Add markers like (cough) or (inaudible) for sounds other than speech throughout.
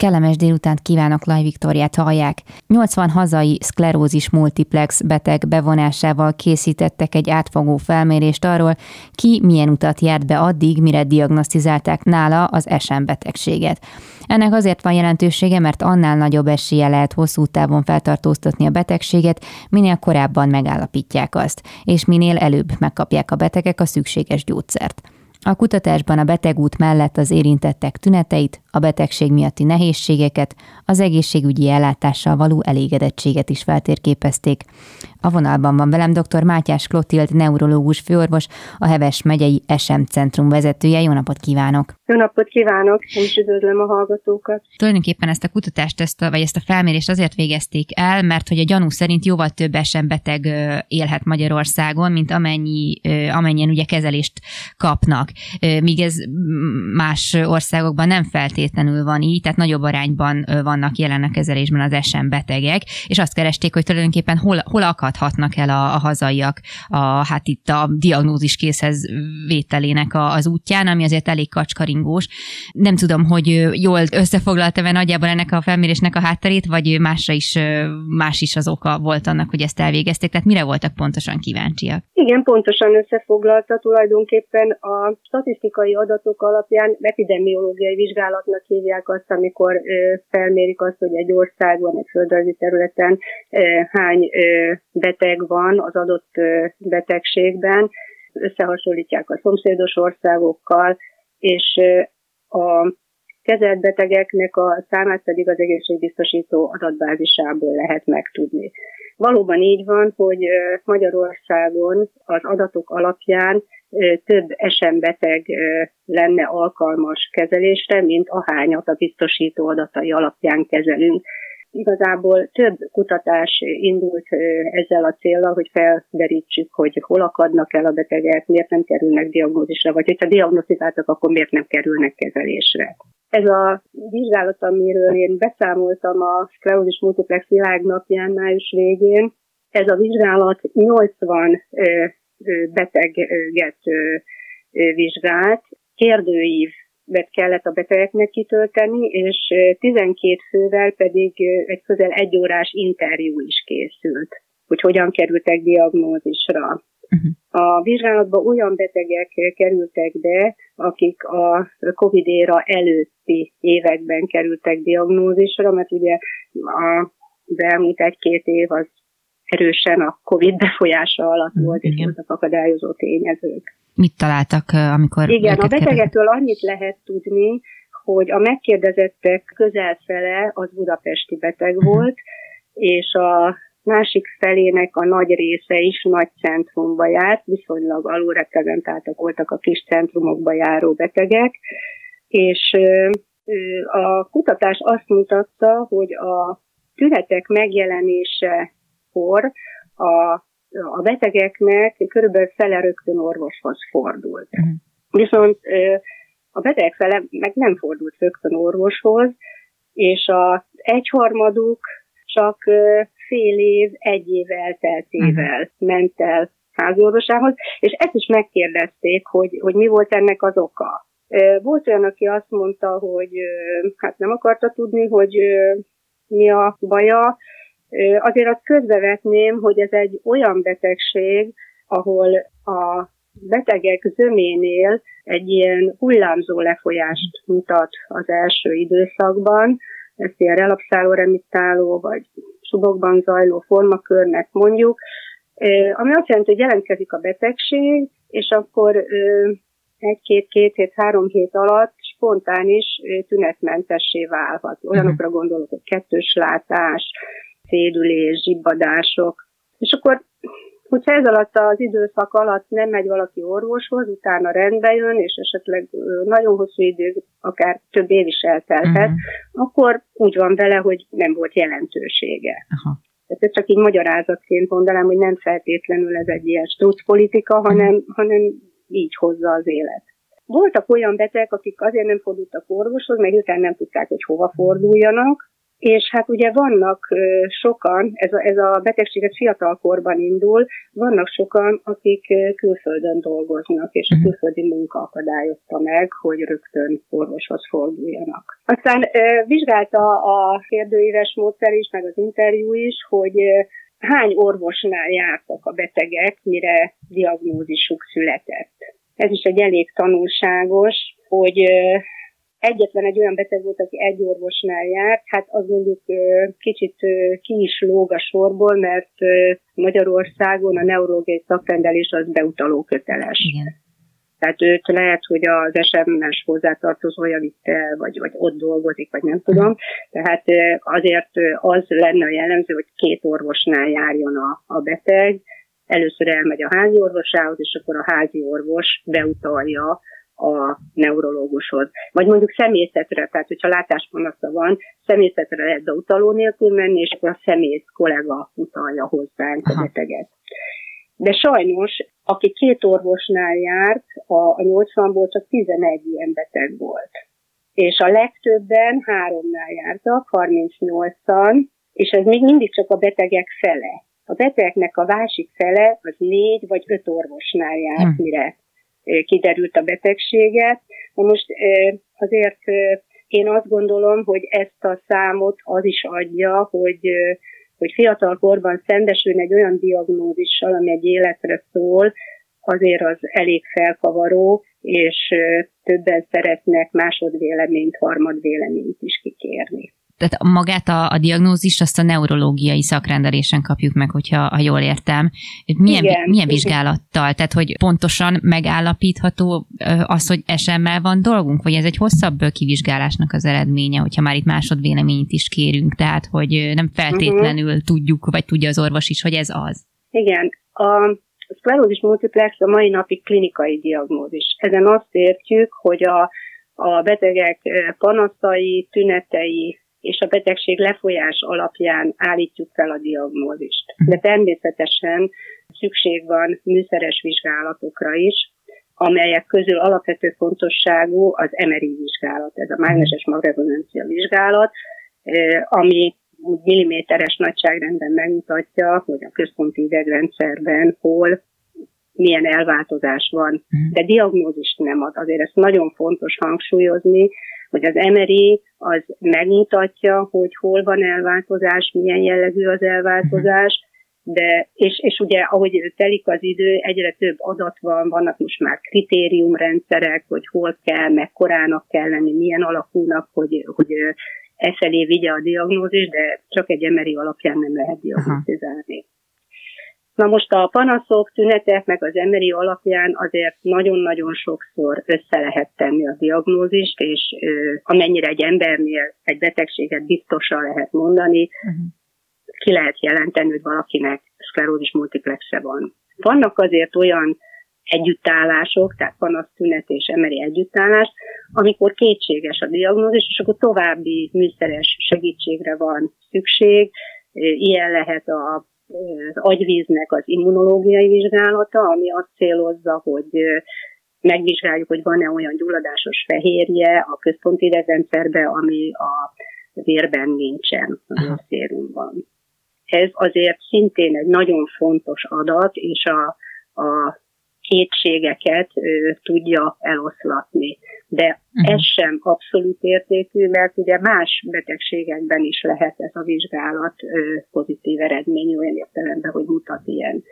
Kellemes délutánt kívánok, Laj Viktoriát hallják. 80 hazai szklerózis multiplex beteg bevonásával készítettek egy átfogó felmérést arról, ki milyen utat járt be addig, mire diagnosztizálták nála az SM betegséget. Ennek azért van jelentősége, mert annál nagyobb esélye lehet hosszú távon feltartóztatni a betegséget, minél korábban megállapítják azt, és minél előbb megkapják a betegek a szükséges gyógyszert. A kutatásban a betegút mellett az érintettek tüneteit, a betegség miatti nehézségeket, az egészségügyi ellátással való elégedettséget is feltérképezték. A vonalban van velem dr. Mátyás Klotild, neurológus főorvos, a Heves megyei SM Centrum vezetője. Jó napot kívánok! Jó napot kívánok! Én is üdvözlöm a hallgatókat! Tulajdonképpen ezt a kutatást, ezt a, vagy ezt a felmérést azért végezték el, mert hogy a gyanú szerint jóval több SM beteg élhet Magyarországon, mint amennyi, amennyien ugye kezelést kapnak. Míg ez más országokban nem feltétlenül van így, tehát nagyobb arányban vannak jelen a kezelésben az SM betegek, és azt keresték, hogy tulajdonképpen hol, hol akad akadhatnak el a, a hazaiak a, hát itt a diagnózis készhez vételének a, az útján, ami azért elég kacskaringós. Nem tudom, hogy jól összefoglalta-e nagyjából ennek a felmérésnek a hátterét, vagy másra is, más is az oka volt annak, hogy ezt elvégezték, tehát mire voltak pontosan kíváncsiak? Igen, pontosan összefoglalta tulajdonképpen a statisztikai adatok alapján epidemiológiai vizsgálatnak hívják azt, amikor felmérik azt, hogy egy országban, egy földrajzi területen hány beteg van az adott betegségben, összehasonlítják a szomszédos országokkal, és a kezelt betegeknek a számát pedig az egészségbiztosító adatbázisából lehet megtudni. Valóban így van, hogy Magyarországon az adatok alapján több SM beteg lenne alkalmas kezelésre, mint ahányat a biztosító adatai alapján kezelünk. Igazából több kutatás indult ezzel a célral, hogy felderítsük, hogy hol akadnak el a betegek, miért nem kerülnek diagnózisra, vagy hogyha diagnosztizáltak, akkor miért nem kerülnek kezelésre. Ez a vizsgálat, amiről én beszámoltam a Sclerosis Multiplex világnapján május végén, ez a vizsgálat 80 beteget vizsgált, kérdőív kellett a betegeknek kitölteni, és 12 fővel pedig egy közel egy órás interjú is készült, hogy hogyan kerültek diagnózisra. Uh-huh. A vizsgálatba olyan betegek kerültek be, akik a COVID éra előtti években kerültek diagnózisra, mert ugye a elmúlt egy-két év az erősen a COVID befolyása alatt volt, és voltak akadályozó tényezők. Mit találtak, amikor... Igen, a betegekről annyit lehet tudni, hogy a megkérdezettek közel fele az budapesti beteg uh-huh. volt, és a másik felének a nagy része is nagy centrumba járt, viszonylag alulreprezentáltak voltak a kis centrumokba járó betegek, és a kutatás azt mutatta, hogy a tünetek megjelenése kor a a betegeknek körülbelül fele rögtön orvoshoz fordult. Uh-huh. Viszont a beteg fele meg nem fordult rögtön orvoshoz, és az egyharmaduk csak fél év, egy év elteltével uh-huh. ment el házorvosához, és ezt is megkérdezték, hogy, hogy mi volt ennek az oka. Volt olyan, aki azt mondta, hogy hát nem akarta tudni, hogy mi a baja, Azért azt közbevetném, hogy ez egy olyan betegség, ahol a betegek zöménél egy ilyen hullámzó lefolyást mutat az első időszakban, ezt ilyen relapszáló remittáló, vagy subokban zajló formakörnek mondjuk, ami azt jelenti, hogy jelentkezik a betegség, és akkor egy-két-két hét, három hét alatt spontánis tünetmentessé válhat. Olyanokra gondolok, hogy kettős látás, szédülés, zsibbadások. És akkor, hogyha ez alatt az időszak alatt nem megy valaki orvoshoz, utána rendbe jön, és esetleg nagyon hosszú idő, akár több év is eltelhet, uh-huh. akkor úgy van vele, hogy nem volt jelentősége. Uh-huh. Tehát csak így magyarázatként mondanám, hogy nem feltétlenül ez egy ilyen politika, hanem, uh-huh. hanem így hozza az élet. Voltak olyan betegek, akik azért nem fordultak orvoshoz, mert utána nem tudták, hogy hova forduljanak, és hát ugye vannak sokan, ez a, ez a betegség ez fiatalkorban indul, vannak sokan, akik külföldön dolgoznak, és a mhm. külföldi munka akadályozta meg, hogy rögtön orvoshoz forduljanak. Aztán vizsgálta a kérdőíves módszer is, meg az interjú is, hogy hány orvosnál jártak a betegek, mire diagnózisuk született. Ez is egy elég tanulságos, hogy egyetlen egy olyan beteg volt, aki egy orvosnál járt, hát az mondjuk kicsit ki is lóg a sorból, mert Magyarországon a neurológiai szakrendelés az beutaló köteles. Igen. Tehát őt lehet, hogy az SMS hozzátartozója vitte, vagy, vagy ott dolgozik, vagy nem tudom. Tehát azért az lenne a jellemző, hogy két orvosnál járjon a, a beteg. Először elmegy a házi orvosához, és akkor a házi orvos beutalja a neurológushoz. Vagy mondjuk szemészetre, tehát hogyha látáspanasza van, szemészetre lehet beutaló nélkül menni, és a szemész kollega utalja hozzánk a beteget. De sajnos, aki két orvosnál járt, a, a 80-ból csak 11 ilyen beteg volt. És a legtöbben háromnál jártak, 38-an, és ez még mindig csak a betegek fele. A betegeknek a másik fele az négy vagy öt orvosnál járt, hm. mire kiderült a betegséget. Na most azért én azt gondolom, hogy ezt a számot az is adja, hogy hogy fiatal korban szembesülni egy olyan diagnózissal, ami egy életre szól, azért az elég felkavaró, és többen szeretnek másodvéleményt, harmadvéleményt is kikérni tehát magát a, a diagnózist azt a neurológiai szakrendelésen kapjuk meg, hogyha ha jól értem. Milyen, igen, milyen vizsgálattal? Tehát, hogy pontosan megállapítható az, hogy SM-mel van dolgunk, vagy ez egy hosszabb kivizsgálásnak az eredménye, hogyha már itt másodvéleményt is kérünk, tehát, hogy nem feltétlenül uh-huh. tudjuk, vagy tudja az orvos is, hogy ez az. Igen. A szklerózis multiplex a mai napig klinikai diagnózis. Ezen azt értjük, hogy a, a betegek panaszai, tünetei, és a betegség lefolyás alapján állítjuk fel a diagnózist. De természetesen szükség van műszeres vizsgálatokra is, amelyek közül alapvető fontosságú az MRI vizsgálat, ez a mágneses magrezonancia vizsgálat, ami milliméteres nagyságrendben megmutatja, hogy a központi idegrendszerben hol milyen elváltozás van, de diagnózist nem ad. Azért ezt nagyon fontos hangsúlyozni, hogy az MRI az megmutatja, hogy hol van elváltozás, milyen jellegű az elváltozás, de, és, és ugye ahogy telik az idő, egyre több adat van, vannak most már kritériumrendszerek, hogy hol kell, mekkorának kell lenni, milyen alakúnak, hogy, hogy e felé vigye a diagnózis, de csak egy MRI alapján nem lehet diagnosztizálni. Na most a panaszok, tünetek, meg az emberi alapján azért nagyon-nagyon sokszor össze lehet tenni a diagnózist, és amennyire egy embernél egy betegséget biztosan lehet mondani, uh-huh. ki lehet jelenteni, hogy valakinek szklerózis multiplexe van. Vannak azért olyan együttállások, tehát panasz, tünet és emeri együttállás, amikor kétséges a diagnózis, és akkor további műszeres segítségre van szükség. Ilyen lehet a az agyvíznek az immunológiai vizsgálata, ami azt célozza, hogy megvizsgáljuk, hogy van-e olyan gyulladásos fehérje a központi idegrendszerben, ami a vérben nincsen, a szérumban. Ez azért szintén egy nagyon fontos adat, és a, a kétségeket ö, tudja eloszlatni. De uh-huh. ez sem abszolút értékű, mert ugye más betegségekben is lehet ez a vizsgálat pozitív eredmény, olyan értelemben, hogy mutat ilyen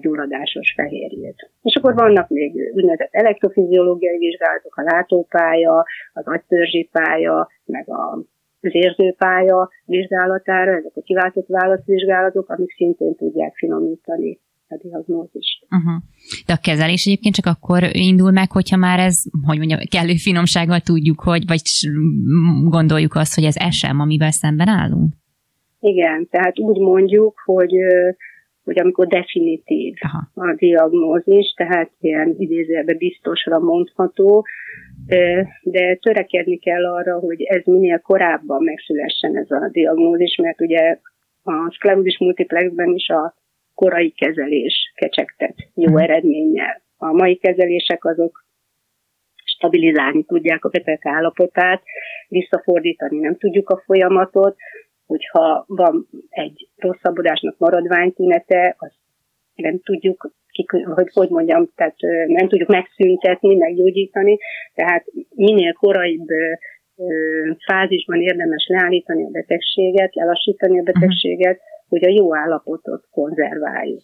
gyulladásos fehérjét. És akkor vannak még úgynevezett elektrofiziológiai vizsgálatok, a látópálya, az agytörzsi pálya, meg a az érzőpálya vizsgálatára, ezek a kiváltott válaszvizsgálatok, amik szintén tudják finomítani a diagnózist. Uh-huh. De a kezelés egyébként csak akkor indul meg, hogyha már ez, hogy mondjam, kellő finomsággal tudjuk, hogy, vagy gondoljuk azt, hogy ez SM, amivel szemben állunk? Igen, tehát úgy mondjuk, hogy hogy amikor definitív Aha. a diagnózis, tehát ilyen idézőjelben biztosra mondható, de törekedni kell arra, hogy ez minél korábban megszülessen ez a diagnózis, mert ugye a szklerózis multiplexben is a korai kezelés kecsegtet jó mhm. eredménnyel. A mai kezelések azok stabilizálni tudják a beteg állapotát, visszafordítani nem tudjuk a folyamatot, hogyha van egy rosszabbodásnak maradványtünete, azt nem tudjuk, hogy hogy mondjam, tehát nem tudjuk megszüntetni, meggyógyítani, tehát minél koraibb fázisban érdemes leállítani a betegséget, lelassítani a mhm. betegséget, hogy a jó állapotot konzerváljuk.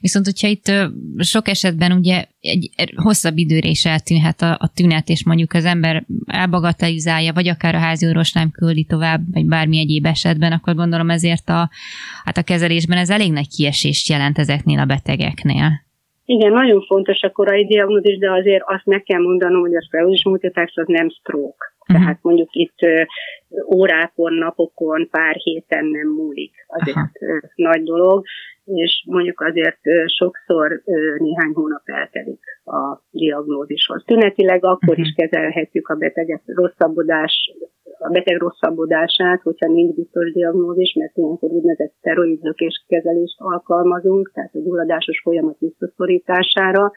Viszont, hogyha itt sok esetben ugye egy hosszabb időre is eltűnhet a, a tünet, és mondjuk az ember elbagatelizálja, vagy akár a házi orvos nem küldi tovább, vagy bármi egyéb esetben, akkor gondolom ezért a, hát a kezelésben ez elég nagy kiesést jelent ezeknél a betegeknél. Igen, nagyon fontos a korai diagnózis, de azért azt meg kell mondanom, hogy a szklerózis multiplex az nem stroke. Uh-huh. Tehát mondjuk itt órákon, napokon, pár héten nem múlik. Azért Aha. nagy dolog, és mondjuk azért sokszor néhány hónap eltelik a diagnózishoz. Tünetileg akkor uh-huh. is kezelhetjük a beteget rosszabbodás, a beteg rosszabbodását, hogyha nincs biztos diagnózis, mert ilyenkor úgynevezett szteroidzökés kezelést alkalmazunk, tehát a gyulladásos folyamat visszaszorítására,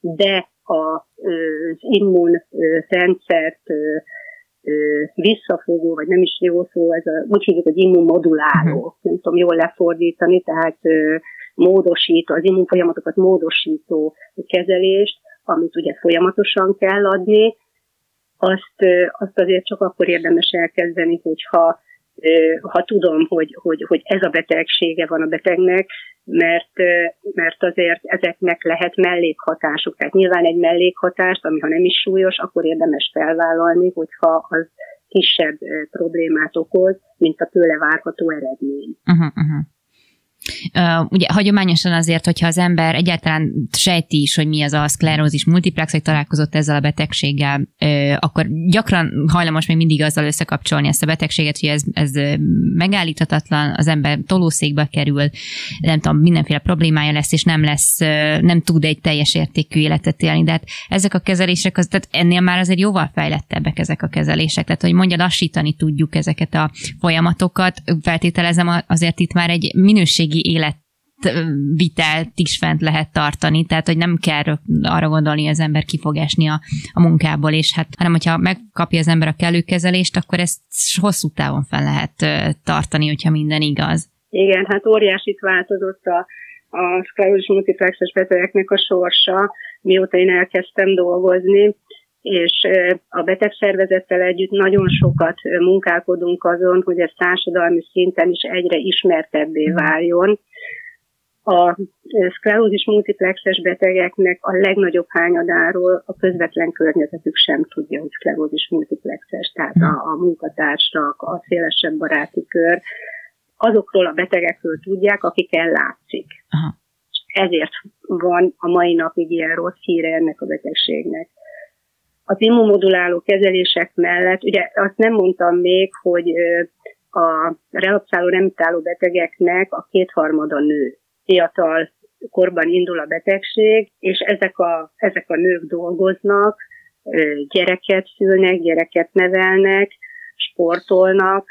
de az immunrendszert visszafogó, vagy nem is jó szó, ez a, úgy hívjuk, hogy immunmoduláló, uh-huh. nem tudom jól lefordítani, tehát módosító, az immunfolyamatokat módosító kezelést, amit ugye folyamatosan kell adni, azt, azt azért csak akkor érdemes elkezdeni, hogyha ha tudom, hogy, hogy, hogy ez a betegsége van a betegnek, mert, mert azért ezeknek lehet mellékhatásuk. Tehát nyilván egy mellékhatást, ami ha nem is súlyos, akkor érdemes felvállalni, hogyha az kisebb problémát okoz, mint a tőle várható eredmény. Uh-huh, uh-huh. Uh, ugye hagyományosan azért, hogyha az ember egyáltalán sejti is, hogy mi az a szklerózis multiplex, vagy találkozott ezzel a betegséggel, uh, akkor gyakran hajlamos még mindig azzal összekapcsolni ezt a betegséget, hogy ez, ez megállíthatatlan, az ember tolószékbe kerül, nem tudom, mindenféle problémája lesz, és nem lesz, uh, nem tud egy teljes értékű életet élni, de hát ezek a kezelések, az, tehát ennél már azért jóval fejlettebbek ezek a kezelések, tehát hogy mondja, lassítani tudjuk ezeket a folyamatokat, feltételezem azért itt már egy minőségi minőségi életvitelt is fent lehet tartani, tehát hogy nem kell arra gondolni, hogy az ember ki esni a, a munkából, és hát, hanem hogyha megkapja az ember a kellő kezelést, akkor ezt hosszú távon fel lehet tartani, hogyha minden igaz. Igen, hát óriásit változott a, a szklerózis multiplexes betegeknek a sorsa, mióta én elkezdtem dolgozni, és a betegszervezettel együtt nagyon sokat munkálkodunk azon, hogy ez társadalmi szinten is egyre ismertebbé váljon. A szklerózis multiplexes betegeknek a legnagyobb hányadáról a közvetlen környezetük sem tudja, hogy szklerózis multiplexes, tehát a, a munkatársak, a szélesebb baráti kör, azokról a betegekről tudják, akik látszik. Aha. Ezért van a mai napig ilyen rossz híre ennek a betegségnek az immunmoduláló kezelések mellett, ugye azt nem mondtam még, hogy a relapszáló remitáló betegeknek a kétharmada nő. Fiatal korban indul a betegség, és ezek a, ezek a nők dolgoznak, gyereket szülnek, gyereket nevelnek, sportolnak,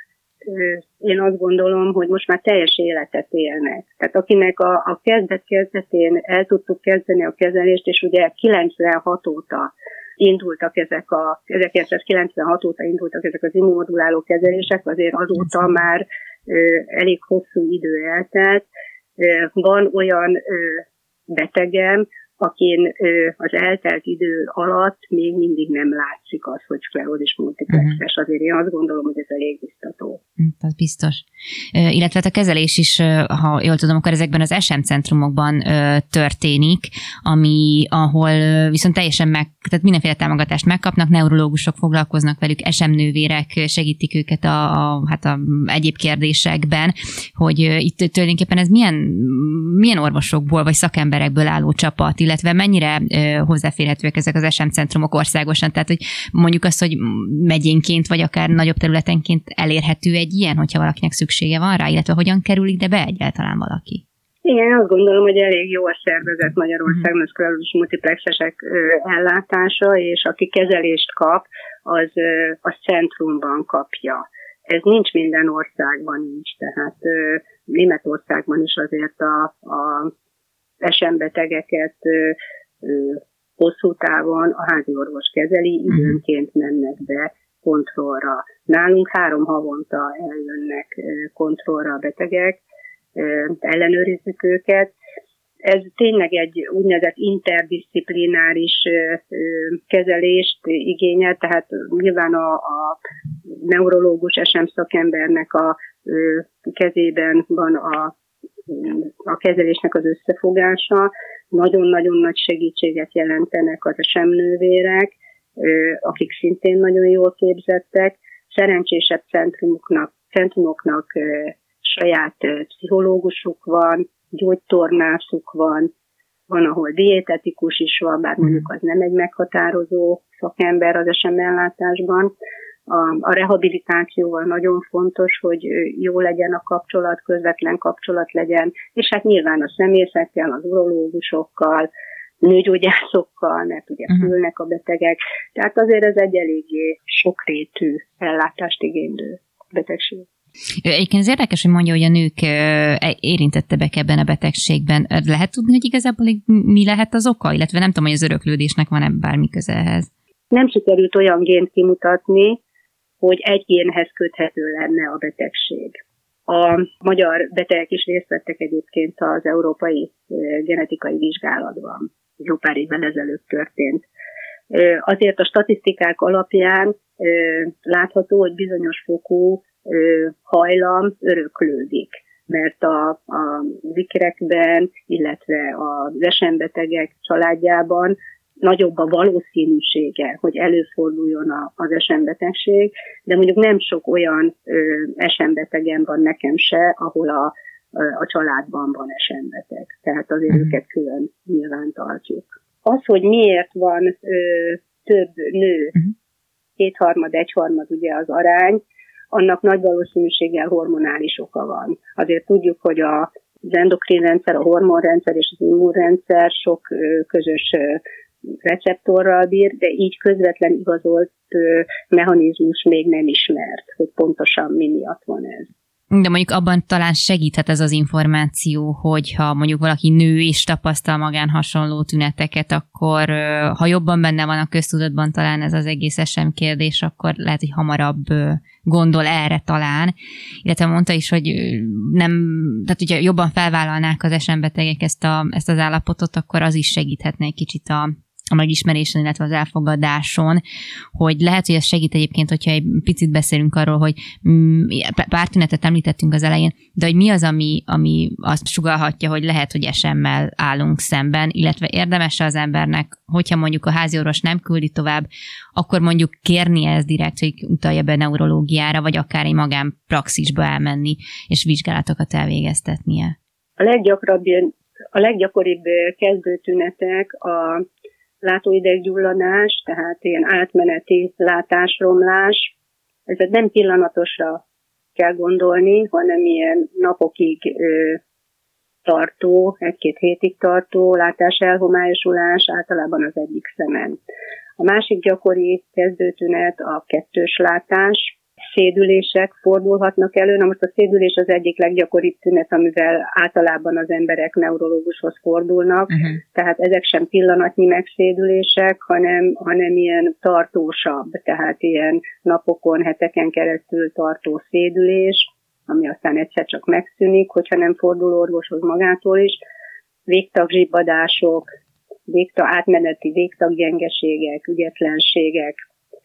én azt gondolom, hogy most már teljes életet élnek. Tehát akinek a, a kezdet-kezdetén el tudtuk kezdeni a kezelést, és ugye 96 óta indultak ezek a, 1996 óta indultak ezek az immunmoduláló kezelések, azért azóta már elég hosszú idő eltelt. Van olyan betegem, akin az eltelt idő alatt még mindig nem látszik az, hogy szklerózis multiplexes. Uh-huh. Azért én azt gondolom, hogy ez elég biztató. Hm, ez biztos. Illetve hát a kezelés is, ha jól tudom, akkor ezekben az SM centrumokban történik, ami, ahol viszont teljesen meg, tehát mindenféle támogatást megkapnak, neurológusok foglalkoznak velük, SM nővérek segítik őket a, a, hát a egyéb kérdésekben, hogy itt tulajdonképpen ez milyen, milyen orvosokból vagy szakemberekből álló csapat, illetve mennyire hozzáférhetőek ezek az SM centrumok országosan, tehát hogy mondjuk azt, hogy megyénként vagy akár nagyobb területenként elérhető egy ilyen, hogyha valakinek szüksége van rá, illetve hogyan kerül ide be egyáltalán valaki? Igen, azt gondolom, hogy elég jó a szervezet Magyarországon a szklerózis multiplexesek ellátása, és aki kezelést kap, az a centrumban kapja. Ez nincs minden országban nincs, tehát Németországban is azért a, a esembetegeket hosszú távon a házi orvos kezeli, mhm. időnként mennek be kontrollra. Nálunk három havonta eljönnek kontrollra a betegek, ellenőrizzük őket. Ez tényleg egy úgynevezett interdisziplináris kezelést igényel, tehát nyilván a, a neurológus SM szakembernek a kezében van a a kezelésnek az összefogása. Nagyon-nagyon nagy segítséget jelentenek az esemnővérek, akik szintén nagyon jól képzettek. Szerencsésebb centrumoknak, centrumoknak saját pszichológusuk van, gyógytornászuk van, van, ahol diétetikus is van, bár mondjuk az nem egy meghatározó szakember az esemellátásban a, a rehabilitációval nagyon fontos, hogy jó legyen a kapcsolat, közvetlen kapcsolat legyen, és hát nyilván a személyekkel, az urológusokkal, nőgyógyászokkal, mert ugye uh-huh. fülnek a betegek. Tehát azért ez egy eléggé sokrétű ellátást igénylő betegség. Egyébként ez érdekes, hogy mondja, hogy a nők e, érintettebbek ebben a betegségben. Lehet tudni, hogy igazából mi lehet az oka, illetve nem tudom, hogy az öröklődésnek van-e bármi közelhez. Nem sikerült olyan gént kimutatni, hogy egy génhez köthető lenne a betegség. A magyar betegek is részt vettek egyébként az európai genetikai vizsgálatban. Jó pár évvel ezelőtt történt. Azért a statisztikák alapján látható, hogy bizonyos fokú hajlam öröklődik mert a, a zikrekben, illetve az esembetegek családjában nagyobb a valószínűsége, hogy előforduljon a, az esembetegség, de mondjuk nem sok olyan ö, esembetegen van nekem se, ahol a, a családban van esembeteg. Tehát azért uh-huh. őket külön nyilván tartjuk. Az, hogy miért van ö, több nő, uh-huh. kétharmad, egyharmad ugye az arány, annak nagy valószínűséggel hormonális oka van. Azért tudjuk, hogy a, az endokrin rendszer, a hormonrendszer és az immunrendszer sok közös receptorral bír, de így közvetlen igazolt mechanizmus még nem ismert, hogy pontosan mi miatt van ez. De mondjuk abban talán segíthet ez az információ, hogyha mondjuk valaki nő és tapasztal magán hasonló tüneteket, akkor ha jobban benne van a köztudatban talán ez az egész sem kérdés, akkor lehet, hogy hamarabb gondol erre talán. Illetve mondta is, hogy nem, tehát hogyha jobban felvállalnák az esembetegek ezt, a, ezt az állapotot, akkor az is segíthetne egy kicsit a, a megismerésen, illetve az elfogadáson, hogy lehet, hogy ez segít egyébként, hogyha egy picit beszélünk arról, hogy mm, pár tünetet említettünk az elején, de hogy mi az, ami, ami azt sugalhatja, hogy lehet, hogy esemmel állunk szemben, illetve érdemes az embernek, hogyha mondjuk a háziorvos nem küldi tovább, akkor mondjuk kérnie ez direkt, hogy utalja be neurológiára, vagy akár egy magánpraxisba elmenni, és vizsgálatokat elvégeztetnie. A leggyakrabb a leggyakoribb kezdőtünetek a látóideggyulladás, tehát ilyen átmeneti látásromlás. Ez nem pillanatosra kell gondolni, hanem ilyen napokig ö, tartó, egy-két hétig tartó látáselhomályosulás általában az egyik szemen. A másik gyakori kezdőtünet a kettős látás, szédülések fordulhatnak elő. Na most a szédülés az egyik leggyakoribb tünet, amivel általában az emberek neurológushoz fordulnak, uh-huh. tehát ezek sem pillanatnyi megszédülések, hanem, hanem ilyen tartósabb, tehát ilyen napokon, heteken keresztül tartó szédülés, ami aztán egyszer csak megszűnik, hogyha nem fordul orvoshoz magától is. Végtagzsibbadások, végtag, átmeneti végtaggyengeségek, ügyetlenségek,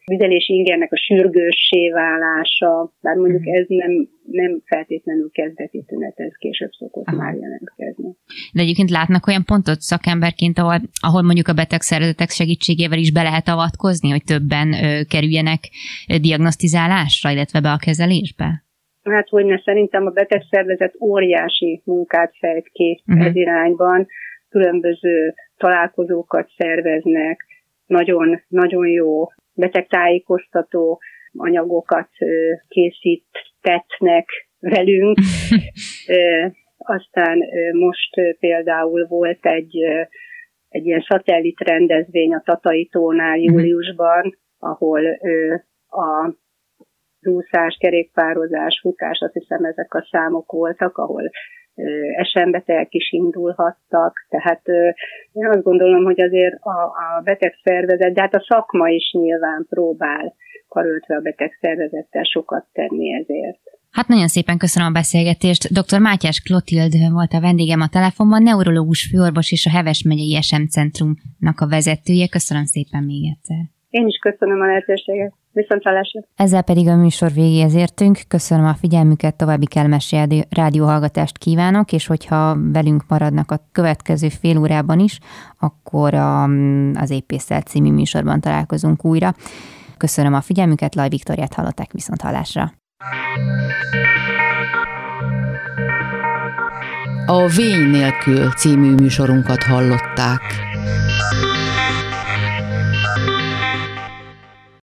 vizelési ingernek a sürgőssé válása, bár mondjuk mhm. ez nem, nem feltétlenül kezdeti tünet, ez később szokott Aha. már jelentkezni. De egyébként látnak olyan pontot szakemberként, ahol, ahol mondjuk a betegszervezetek segítségével is be lehet avatkozni, hogy többen ö, kerüljenek diagnosztizálásra, illetve be a kezelésbe? Hát, hogy ne, szerintem a betegszervezet óriási munkát fejt ki uh-huh. ez irányban, különböző találkozókat szerveznek, nagyon, nagyon jó betegtájékoztató anyagokat készítetnek velünk. (laughs) Aztán most például volt egy, egy ilyen szatellit rendezvény a Tataitónál mhm. júliusban, ahol a úszás, kerékpározás, futás, azt hiszem ezek a számok voltak, ahol esembetegek is indulhattak, tehát én azt gondolom, hogy azért a, a beteg szervezet, de hát a szakma is nyilván próbál karöltve a beteg szervezettel sokat tenni ezért. Hát nagyon szépen köszönöm a beszélgetést. Dr. Mátyás Klotild volt a vendégem a telefonban, neurológus főorvos és a Heves megyei SM Centrumnak a vezetője. Köszönöm szépen még egyszer. Én is köszönöm a lehetőséget. Viszontlátásra. Ezzel pedig a műsor végéhez értünk. Köszönöm a figyelmüket, további kellemes rádióhallgatást kívánok, és hogyha velünk maradnak a következő fél órában is, akkor a, az Épészel című műsorban találkozunk újra. Köszönöm a figyelmüket, Laj Viktoriát hallották viszont hallásra. A Vény nélkül című műsorunkat hallották.